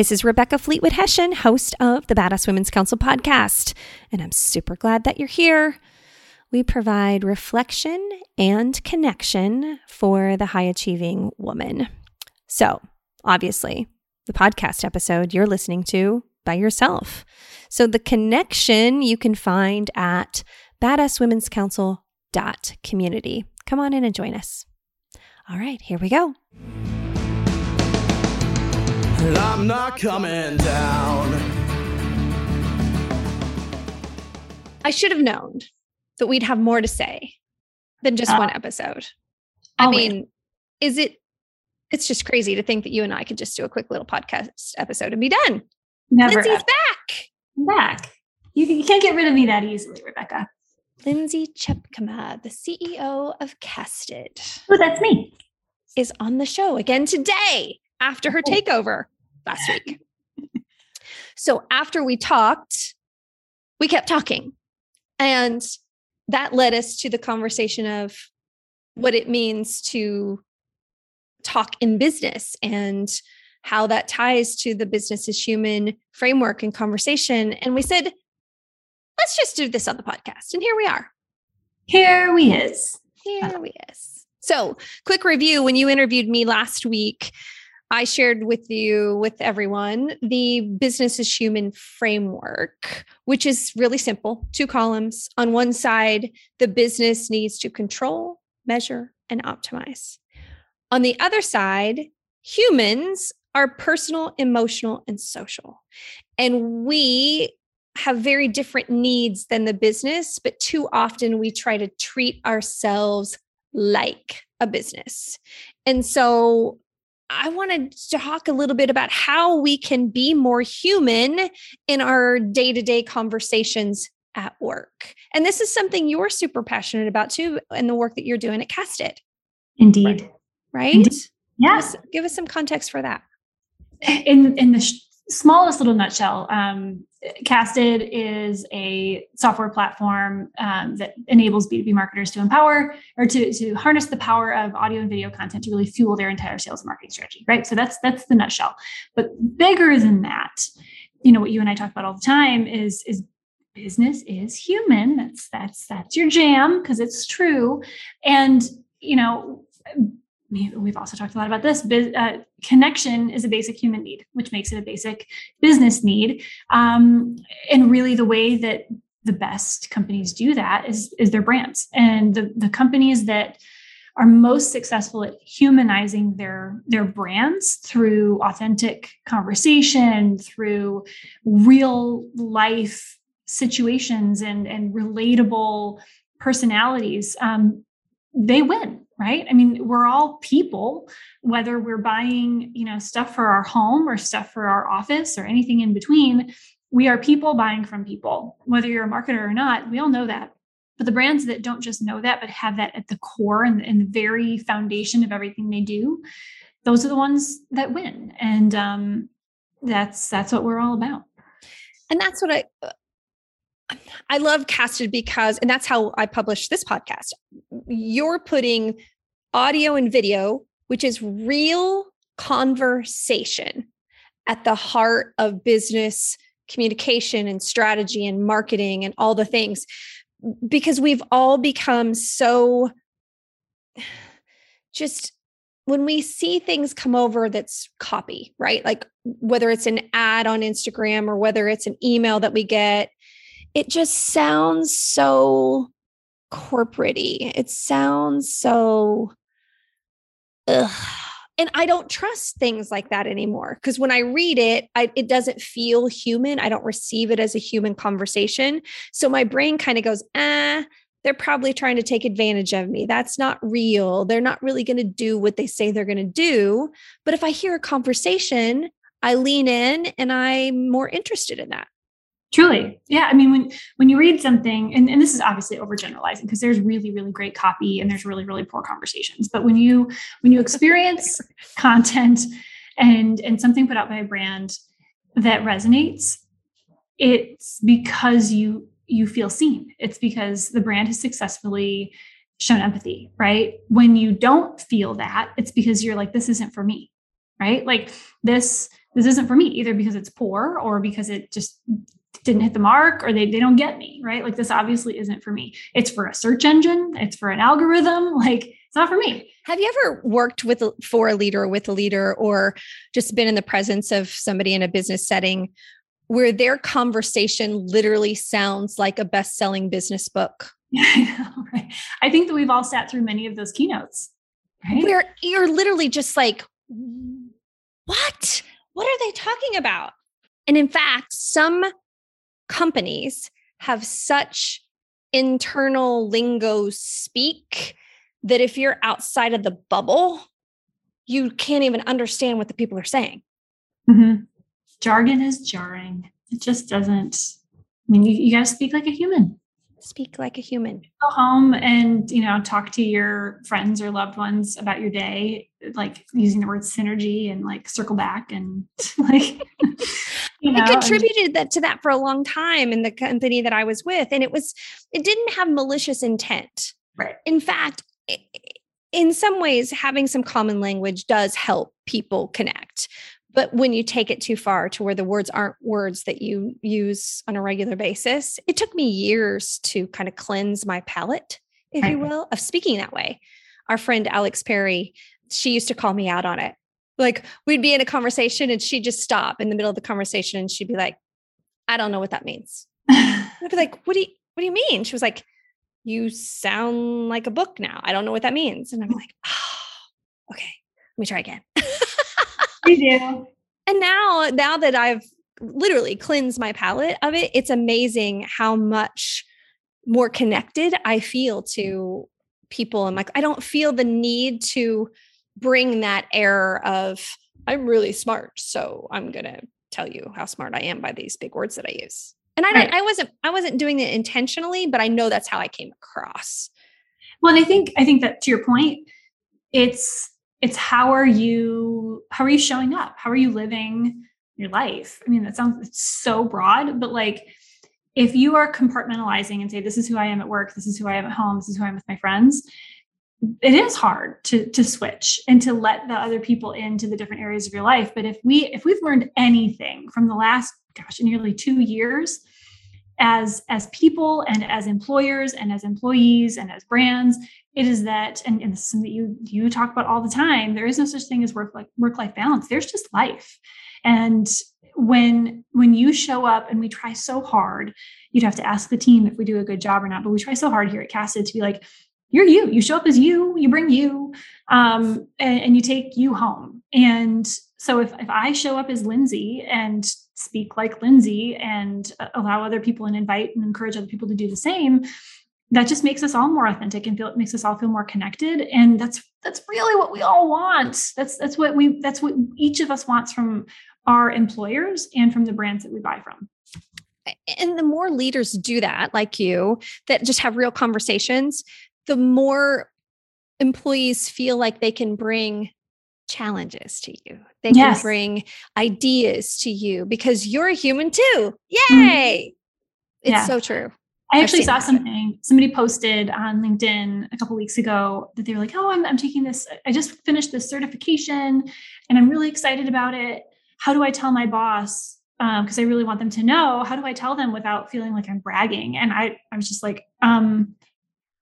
This is Rebecca Fleetwood Hessian, host of the Badass Women's Council podcast, and I'm super glad that you're here. We provide reflection and connection for the high achieving woman. So, obviously, the podcast episode you're listening to by yourself. So, the connection you can find at badasswomenscouncil.community. Come on in and join us. All right, here we go. I'm not coming down. I should have known that we'd have more to say than just Uh, one episode. I always. mean, is it? It's just crazy to think that you and I could just do a quick little podcast episode and be done. Never Lindsay's back. I'm back. You, you can't get rid of me that easily, Rebecca. Lindsay Tjepkema, the CEO of Casted, Oh, that's me. is on the show again today after her takeover last week. so after we talked, we kept talking. And that led us to the conversation of what it means to talk in business and how that ties to the business is human framework and conversation. And we said, let's just do this on the podcast. And here we are. Here we is. Here we is. So, quick review when you interviewed me last week, I shared with you, with everyone, the business is human framework, which is really simple two columns. On one side, the business needs to control, measure, and optimize. On the other side, humans are personal, emotional, and social. And we have very different needs than the business, but too often we try to treat ourselves like a business. And so I wanted to talk a little bit about how we can be more human in our day to day conversations at work. And this is something you're super passionate about too, and the work that you're doing at Casted, Indeed. right? Indeed. Give Yeah. us, give us some context for that. In in the sh- smallest little nutshell, um, Casted is a software platform um, that enables B2B marketers to empower or to, to harness the power of audio and video content to really fuel their entire sales and marketing strategy, right? So that's that's the nutshell. But bigger than that, you know, what you and I talk about all the time is is business is human. That's that's that's your jam because it's true. And you know, we've also talked a lot about this. Uh, connection is a basic human need, which makes it a basic business need. Um, and really, the way that the best companies do that is is their brands, and the the companies that are most successful at humanizing their their brands through authentic conversation, through real life situations, and and relatable personalities. Um, they win right? I mean we're all people whether we're buying you know stuff for our home or stuff for our office or anything in between we are people buying from people. Whether you're a marketer or not we all know that. But the brands that don't just know that but have that at the core and, and the very foundation of everything they do those are the ones that win. And um, that's that's what we're all about. And that's what I I love casted because and that's how I publish this podcast. You're putting audio and video, which is real conversation at the heart of business communication and strategy and marketing and all the things because we've all become so just when we see things come over that's copy, right? Like whether it's an ad on Instagram or whether it's an email that we get, it just sounds so corporate It sounds so ugh. And I don't trust things like that anymore because when I read it, I, it doesn't feel human. I don't receive it as a human conversation. So my brain kind of goes, ah, they're probably trying to take advantage of me. That's not real. They're not really going to do what they say they're going to do. But if I hear a conversation, I lean in and I'm more interested in that. Truly. Yeah. I mean, when when you read something, and, and this is obviously overgeneralizing because there's really, really great copy and there's really, really poor conversations. But when you when you experience content and and something put out by a brand that resonates, it's because you you feel seen. It's because the brand has successfully shown empathy, right? When you don't feel that, it's because you're like, this isn't for me, right? Like this this isn't for me either because it's poor or because it just didn't hit the mark or they, they don't get me, right? Like this obviously isn't for me. It's for a search engine, it's for an algorithm, like it's not for me. Have you ever worked with for a leader with a leader or just been in the presence of somebody in a business setting where their conversation literally sounds like a best-selling business book? right. I think that we've all sat through many of those keynotes. Right? Where you're literally just like, what? What are they talking about? And in fact, some companies have such internal lingo speak that if you're outside of the bubble, you can't even understand what the people are saying. Mm-hmm. Jargon is jarring. It just doesn't. I mean, you, you got to speak like a human. Speak like a human. Go home and you know talk to your friends or loved ones about your day, like using the word synergy and like circle back and like you know, I contributed that to that for a long time in the company that I was with. And it was, it didn't have malicious intent. Right. In fact, in some ways, having some common language does help people connect. But when you take it too far to where the words aren't words that you use on a regular basis, it took me years to kind of cleanse my palate, if right. you will, of speaking that way. Our friend Alex Perry, she used to call me out on it like we'd be in a conversation and she'd just stop in the middle of the conversation and she'd be like, I don't know what that means. I'd be like, what do you what do you mean? She was like, you sound like a book now. I don't know what that means. And I'm like, oh, okay, let me try again. you do. And now, now that I've literally cleansed my palate of it, it's amazing how much more connected I feel to people. And like, I don't feel the need to bring that air of i'm really smart so i'm going to tell you how smart i am by these big words that i use. And i right. i wasn't i wasn't doing it intentionally but i know that's how i came across. Well and i think i think that to your point it's it's how are you how are you showing up? How are you living your life? I mean that sounds it's so broad but like if you are compartmentalizing and say this is who i am at work this is who i am at home this is who i am with my friends it is hard to to switch and to let the other people into the different areas of your life. But if we if we've learned anything from the last gosh nearly 2 years as as people and as employers and as employees and as brands it is that and, and this is something that you you talk about all the time there is no such thing as work like work life balance. There's just life. And when when you show up and we try so hard you'd have to ask the team if we do a good job or not but we try so hard here at casted to be like you're you. You show up as you, you bring you, um, and, and, you take you home. And so if, if I show up as Lindsay and speak like Lindsay and uh, allow other people and invite and encourage other people to do the same, that just makes us all more authentic and feel it makes us all feel more connected. And that's that's really what we all want. That's that's what we that's what each of us wants from our employers and from the brands that we buy from and the more leaders do that like you that just have real conversations the more employees feel like they can bring challenges to you. They yes. can bring ideas to you because you're a human too. Mm-hmm. Yay. Mm-hmm. It's yeah. so true. I actually saw something somebody posted on LinkedIn a couple weeks ago that they were like, "Oh, I'm, I'm taking this. I just finished this certification, and I'm really excited about it. How do I tell my boss? Because um, I really want them to know. How do I tell them without feeling like I'm bragging?" And I, I was just like, um,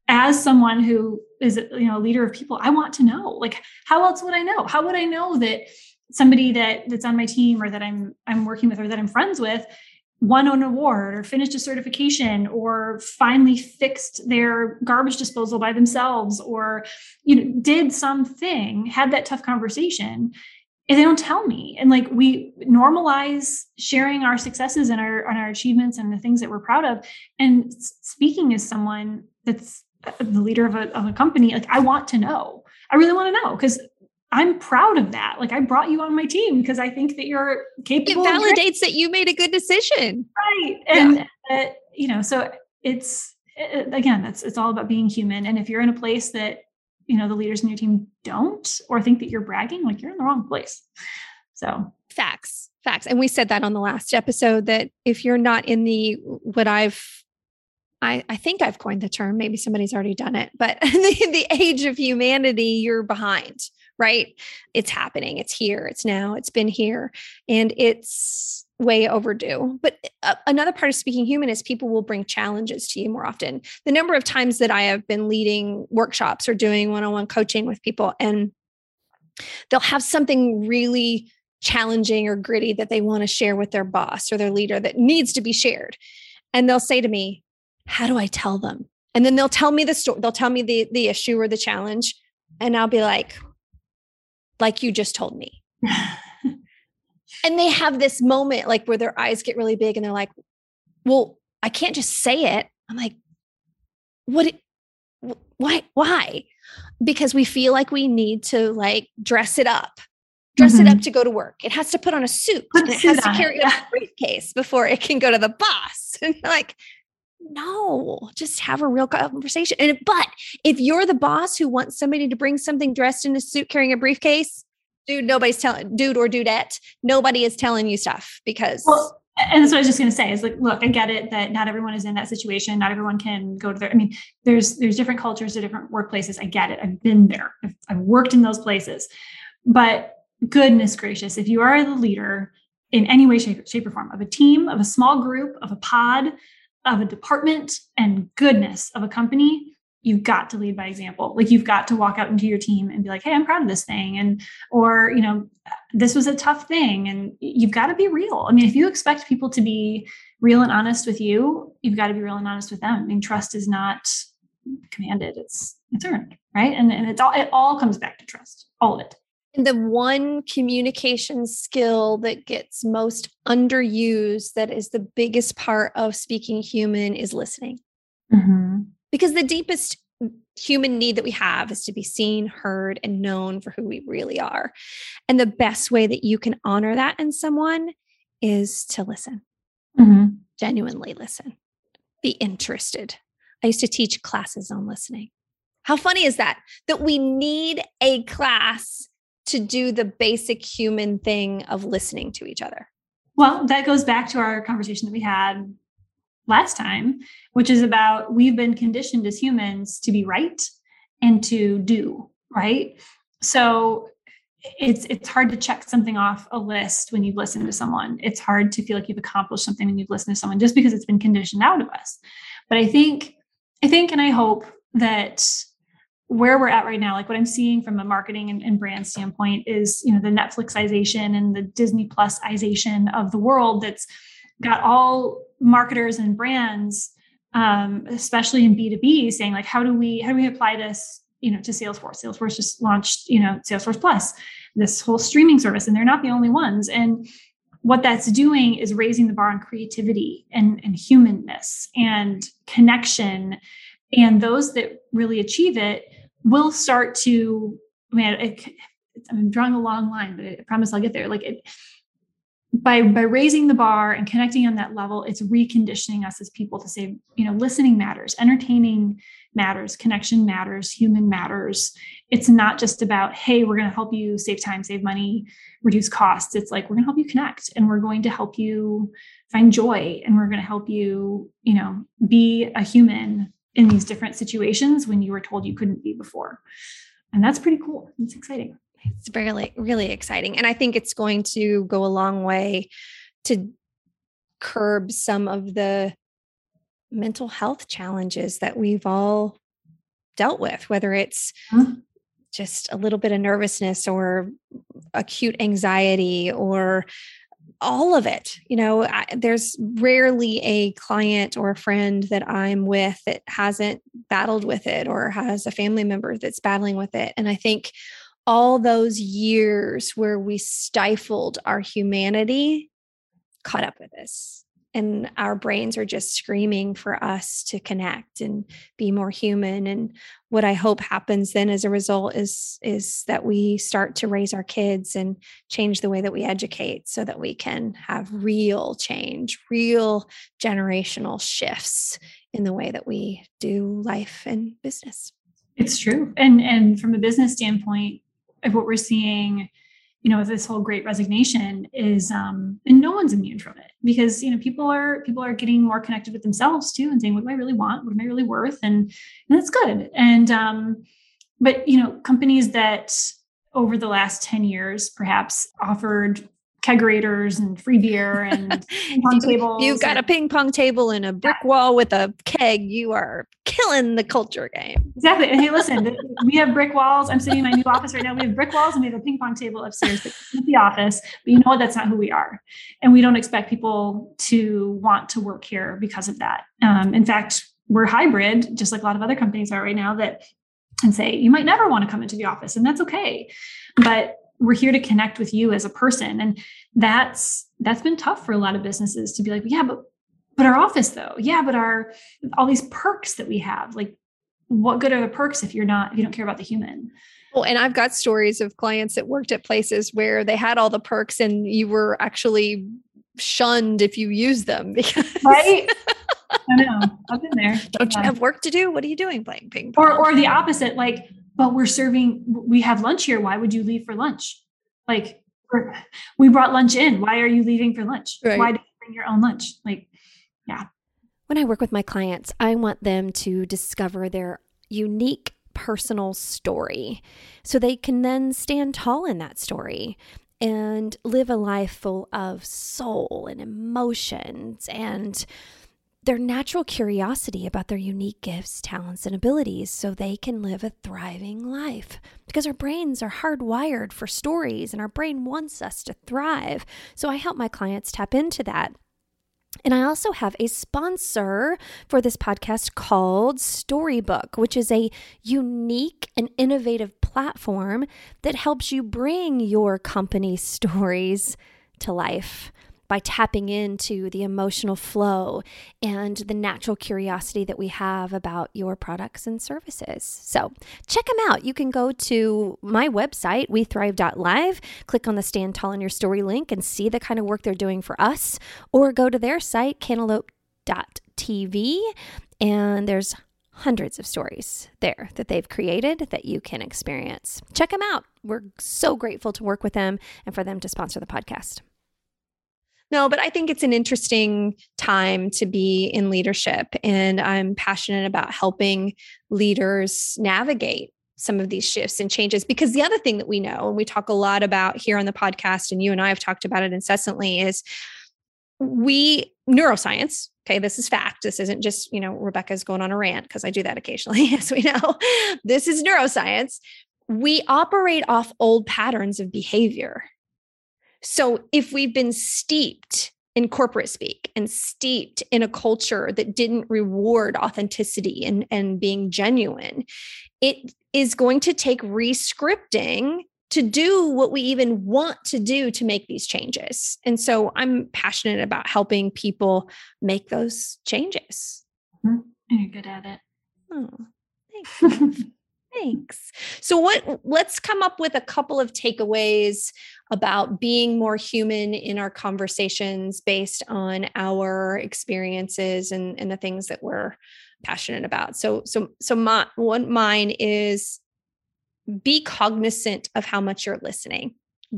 as someone who is you know a leader of people i want to know like how else would i know? How would i know that somebody that that's on my team or that i'm i'm working with or that i'm friends with won an award or finished a certification or finally fixed their garbage disposal by themselves or you know did something had that tough conversation and they don't tell me. And like we normalize sharing our successes and our and our achievements and the things that we're proud of. And speaking as someone that's the leader of a, of a company like i want to know i really want to know because I'm proud of that. Like I brought you on my team because I think that you're capable. It validates that you made a good decision. Right. And, yeah. uh, you know, so it's, it, again, that's, it's all about being human. And if you're in a place that, you know, the leaders in your team don't, or think that you're bragging, like you're in the wrong place. So facts, facts. And we said that on the last episode that if you're not in the, what I've I, I think I've coined the term, maybe somebody's already done it, but the, the age of humanity, you're behind, right? It's happening. It's here. It's now. It's been here. And it's way overdue. But uh, another part of speaking human is people will bring challenges to you more often. The number of times that I have been leading workshops or doing one on one coaching with people, and they'll have something really challenging or gritty that they want to share with their boss or their leader that needs to be shared. And they'll say to me, how do I tell them? And then they'll tell me the story, they'll tell me the the issue or the challenge, and I'll be like, like you just told me. and they have this moment like where their eyes get really big and they're like, well, I can't just say it. I'm like, what it, why why? Because we feel like we need to like dress it up dress mm-hmm. it up mm-hmm. to go to work. It has to put on a suit put and it has to carry it. a briefcase before it can go to the boss. And like, no, just have a real conversation. And but if you're the boss who wants somebody to bring something dressed in a suit carrying a briefcase, dude, nobody's telling dude or dudette, nobody is telling you stuff because well, and that's what I was just going to say is like, look, I get it that not everyone is in that situation. Not everyone can go to their, I mean, there's, there's different cultures to different workplaces. I get it. I've been there. I've, I've worked in those places, but goodness gracious, if you are the leader in any way, shape, shape or form of a team, of a small group, of a pod, of a department and goodness of a company, you've got to lead by example. Like you've got to walk out into your team and be like, "Hey, I'm proud of this thing," and or you know, this was a tough thing, and you've got to be real. I mean, if you expect people to be real and honest with you, you've got to be real and honest with them. I mean, trust is not commanded; it's it's earned, right? And and it's all it all comes back to trust, all of it the one communication skill that gets most underused, that is the biggest part of speaking human, is listening. Mm-hmm. Because the deepest human need that we have is to be seen, heard, and known for who we really are. And the best way that you can honor that in someone is to listen, mm-hmm. genuinely listen, be interested. I used to teach classes on listening. How funny is that? That we need a class to do the basic human thing of listening to each other? Well, that goes back to our conversation that we had last time, which is about we've been conditioned as humans to be right and to do, right? So it's it's hard to check something off a list when you've listened to someone. It's hard to feel like you've accomplished something when you've listened to someone just because it's been conditioned out of us. But I think I think and I hope that where we're at right now, like what I'm seeing from a marketing and, and, brand standpoint is, you know, the Netflixization and the Disney Plusization of the world that's got all marketers and brands, um, especially in B2B, saying like, how do we how do we apply this, you know, to Salesforce? Salesforce just launched, you know, Salesforce Plus, this whole streaming service, and they're not the only ones. And what that's doing is raising the bar on creativity and, and humanness and connection. And those that really achieve it will start to I mean, it, I'm drawing a long line, but I promise I'll get there. Like it, by by raising the bar and connecting on that level, it's reconditioning us as people to say, you know, listening matters, entertaining matters, connection matters, human matters. It's not just about, hey, we're going to help you save time, save money, reduce costs. It's like we're going to help you connect and we're going to help you find joy and we're going to help you, you know, be a human in these different situations when you were told you couldn't be before. And that's pretty cool. It's exciting. It's really, really exciting. And I think it's going to go a long way to curb some of the mental health challenges that we've all dealt with, whether it's mm-hmm. just a little bit of nervousness or acute anxiety or all of it you know I, there's rarely a client or a friend that i'm with that hasn't battled with it or has a family member that's battling with it. And i think all those years where we stifled our humanity caught up with us and our brains are just screaming for us to connect and be more human and what i hope happens then as a result is is that we start to raise our kids and change the way that we educate so that we can have real change real generational shifts in the way that we do life and business. It's true. And and from a business standpoint of what we're seeing you know, this whole great resignation is um and no one's immune from it because you know people are people are getting more connected with themselves too and saying what do I really want? What am I really worth? And, and that's good. And um, but you know, companies that over the last 10 years perhaps offered kegerators and free beer and ping pong tables. You've got and, a ping pong table and a brick wall with a keg. You are killing the culture game. Exactly. And hey, listen, we have brick walls. I'm sitting in my new office right now. We have brick walls and we have a ping pong table upstairs at the office. But you know what? That's not who we are. And we don't expect people to want to work here because of that. Um, in fact, we're hybrid, just like a lot of other companies are right now that and say you might never want to come into the office and that's okay but we're here to connect with you as a person and that's that's been tough for a lot of businesses to be like yeah but but our office though yeah but our all these perks that we have like what good are the perks if you're not if you don't care about the human well, and I've got stories of clients that worked at places where they had all the perks and you were actually shunned if you use them because right I know. I've been there. Don't you have work to do? What are you doing playing ping pong? Or or the opposite, like but we're serving we have lunch here. Why would you leave for lunch? Like we brought lunch in. Why are you leaving for lunch? Right. why do you bring your own lunch? Like yeah. When i work with my clients i want them to discover their unique personal story so they can then stand tall in that story and live a life full of soul and emotions and their natural curiosity about their unique gifts, talents, and abilities so they can live a thriving life. Because our brains are hardwired for stories and our brain wants us to thrive. So I help my clients tap into that. And I also have a sponsor for this podcast called Storybook, which is a unique and innovative platform that helps you bring your company stories to life by tapping into the emotional flow and the natural curiosity that we have about your products and services. So check them out. You can go to my website, wethrive.live, click on the Stand Tall in Your Story link and see the kind of work they're doing for us, or go to their site, cantaloupe.tv, and there's hundreds of stories there that they've created that you can experience. Check them out. We're so grateful to work with them and for them to sponsor the podcast. No, but I think it's an interesting time to be in leadership. And I'm passionate about helping leaders navigate some of these shifts and changes. Because the other thing that we know, and we talk a lot about here on the podcast, and you and I have talked about it incessantly, is we neuroscience okay this is fact this isn't just you know rebecca's going on a rant because i do that occasionally as we know this is neuroscience we operate off old patterns of behavior so if we've been steeped in corporate speak and steeped in a culture that didn't reward authenticity and, and being genuine, it is going to take rescripting to do what we even want to do to make these changes. And so I'm passionate about helping people make those changes. Mm-hmm. You're good at it. Oh, thanks. Thanks. So what let's come up with a couple of takeaways about being more human in our conversations based on our experiences and, and the things that we're passionate about. So so so my one mine is be cognizant of how much you're listening.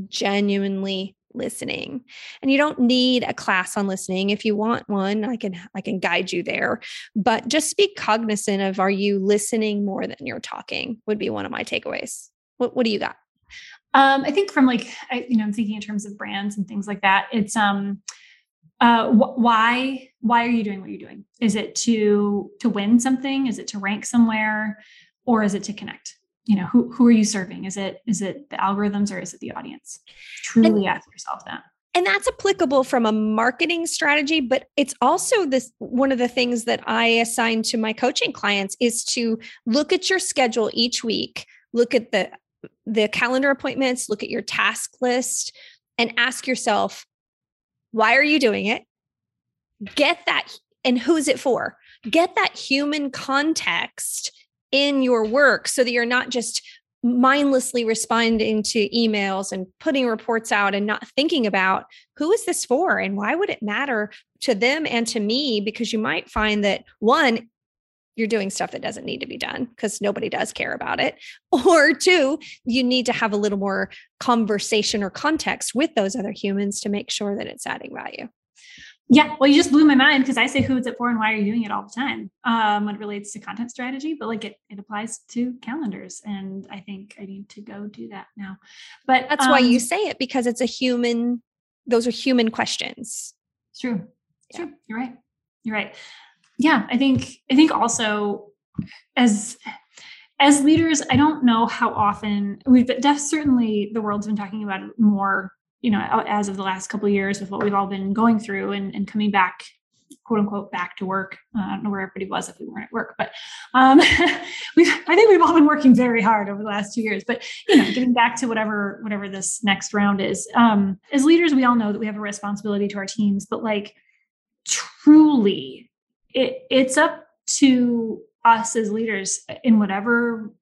Genuinely listening and you don't need a class on listening. If you want one i can i can guide you there but just be cognizant of are you listening more than you're talking would be one of my takeaways. What, what do you got? Um, i think from like I, you know i'm thinking in terms of brands and things like that it's um uh wh- why why are you doing what you're doing? Is it to to win something? Is it to rank somewhere? Or is it to connect you know who who are you serving? Is it is it the algorithms or is it the audience? Truly and, ask yourself that. And that's applicable from a marketing strategy but it's also this one of the things that i assign to my coaching clients is to look at your schedule each week look at the the calendar appointments look at your task list and ask yourself why are you doing it? Get that and who's it for? Get that human context in your work so that you're not just mindlessly responding to emails and putting reports out and not thinking about who is this for? And why would it matter to them and to me? Because you might find that one you're doing stuff that doesn't need to be done because nobody does care about it. Or two you need to have a little more conversation or context with those other humans to make sure that it's adding value yeah, well, you just blew my mind because I say who it's it for and why are you doing it all the time um, when it relates to content strategy, but like it, it applies to calendars. And I think I need to go do that now. But that's um, why you say it because it's a human, those are human questions. True. Yeah. True. You're right. You're right. Yeah. I think, I think also as, as leaders, I don't know how often we've, but certainly the world's been talking about it more you know, as of the last couple years with what we've all been going through and, and coming back, quote unquote, back to work. Uh, I don't know where everybody was if we weren't at work, but um, we've, I think we've all been working very hard over the last two years. But you know, getting back to whatever whatever this next round is, um, as leaders, we all know that we have a responsibility to our teams, but like truly, it it's up to us as leaders in whatever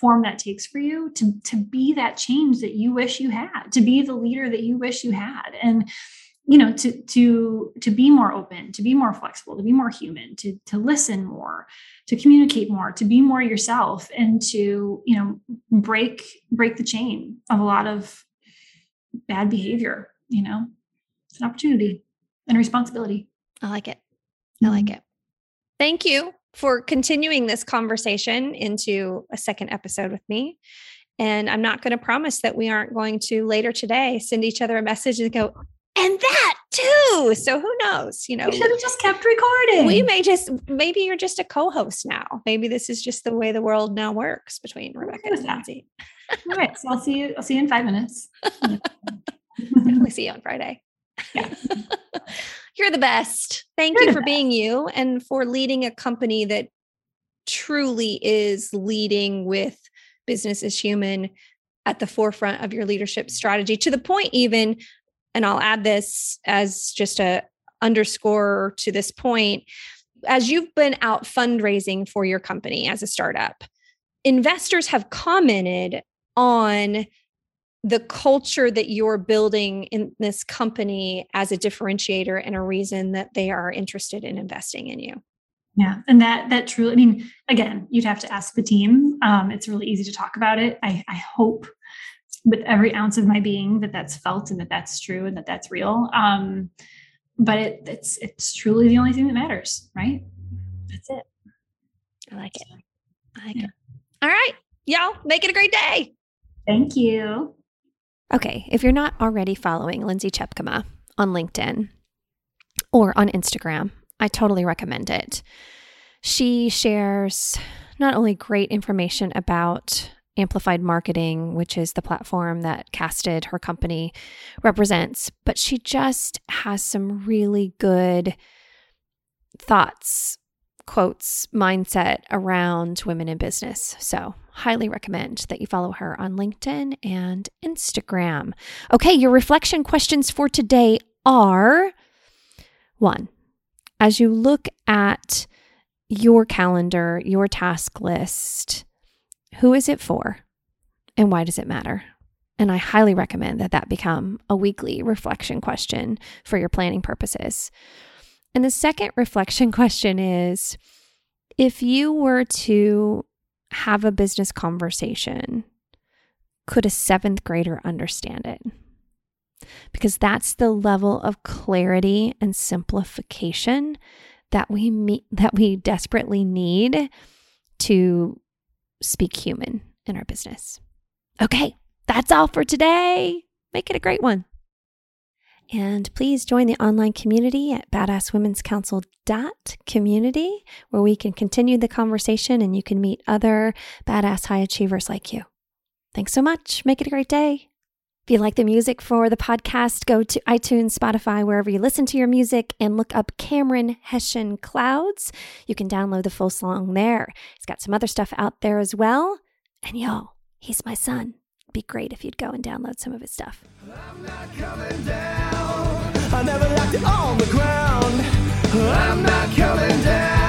form that takes for you to to be that change that you wish you had to be the leader that you wish you had. And you know to to to be more open to be more flexible to be more human to to listen more to communicate more to be more yourself and to you know break break the chain of a lot of bad behavior you know? It's an opportunity and a responsibility. I like it. I like mm-hmm. it. Thank you for continuing this conversation into a second episode with me. And I'm not going to promise that we aren't going to later today send each other a message and go, and that too. So who knows? You know, we should have just kept recording. We may just, maybe you're just a co host now. Maybe this is just the way the world now works between Rebecca and Lindsay. All right. So I'll see you. I'll see you in five minutes. Definitely see you on Friday. Yeah. You're the best. Thank You're you for being you and for leading a company that truly is leading with business as human at the forefront of your leadership strategy to the point even and I'll add this as just a underscore to this point as you've been out fundraising for your company as a startup investors have commented on the culture that you're building in this company as a differentiator and a reason that they are interested in investing in you. Yeah and that that truly i mean again you'd have to ask the team. Um, it's really easy to talk about it. I, I hope with every ounce of my being that that's felt and that that's true and that that's real. Um, but it, it's it's truly the only thing that matters right? That's it. I like it. I like yeah. it. All right. Y'all make it a great day. Thank you Okay, if you're not already following Lindsay Tjepkema on LinkedIn or on Instagram, I totally recommend it. She shares not only great information about Amplified Marketing, which is the platform that Casted, her company, represents, but she just has some really good thoughts quotes mindset around women in business. So, highly recommend that you follow her on LinkedIn and Instagram. Okay, your reflection questions for today are one, as you look at your calendar, your task list, who is it for and why does it matter? And I highly recommend that that become a weekly reflection question for your planning purposes. And the second reflection question is if you were to have a business conversation, could a seventh grader understand it? Because that's the level of clarity and simplification that we meet, that we desperately need to speak human in our business. Okay, that's all for today. Make it a great one. And please join the online community at badasswomen'scouncil.community, where we can continue the conversation and you can meet other badass high achievers like you. Thanks so much. Make it a great day. If you like the music for the podcast, go to iTunes, Spotify, wherever you listen to your music, and look up Cameron Hessian Clouds. You can download the full song there. He's got some other stuff out there as well. And y'all, he's my son. Be great if you'd go and download some of his stuff. I'm not coming down.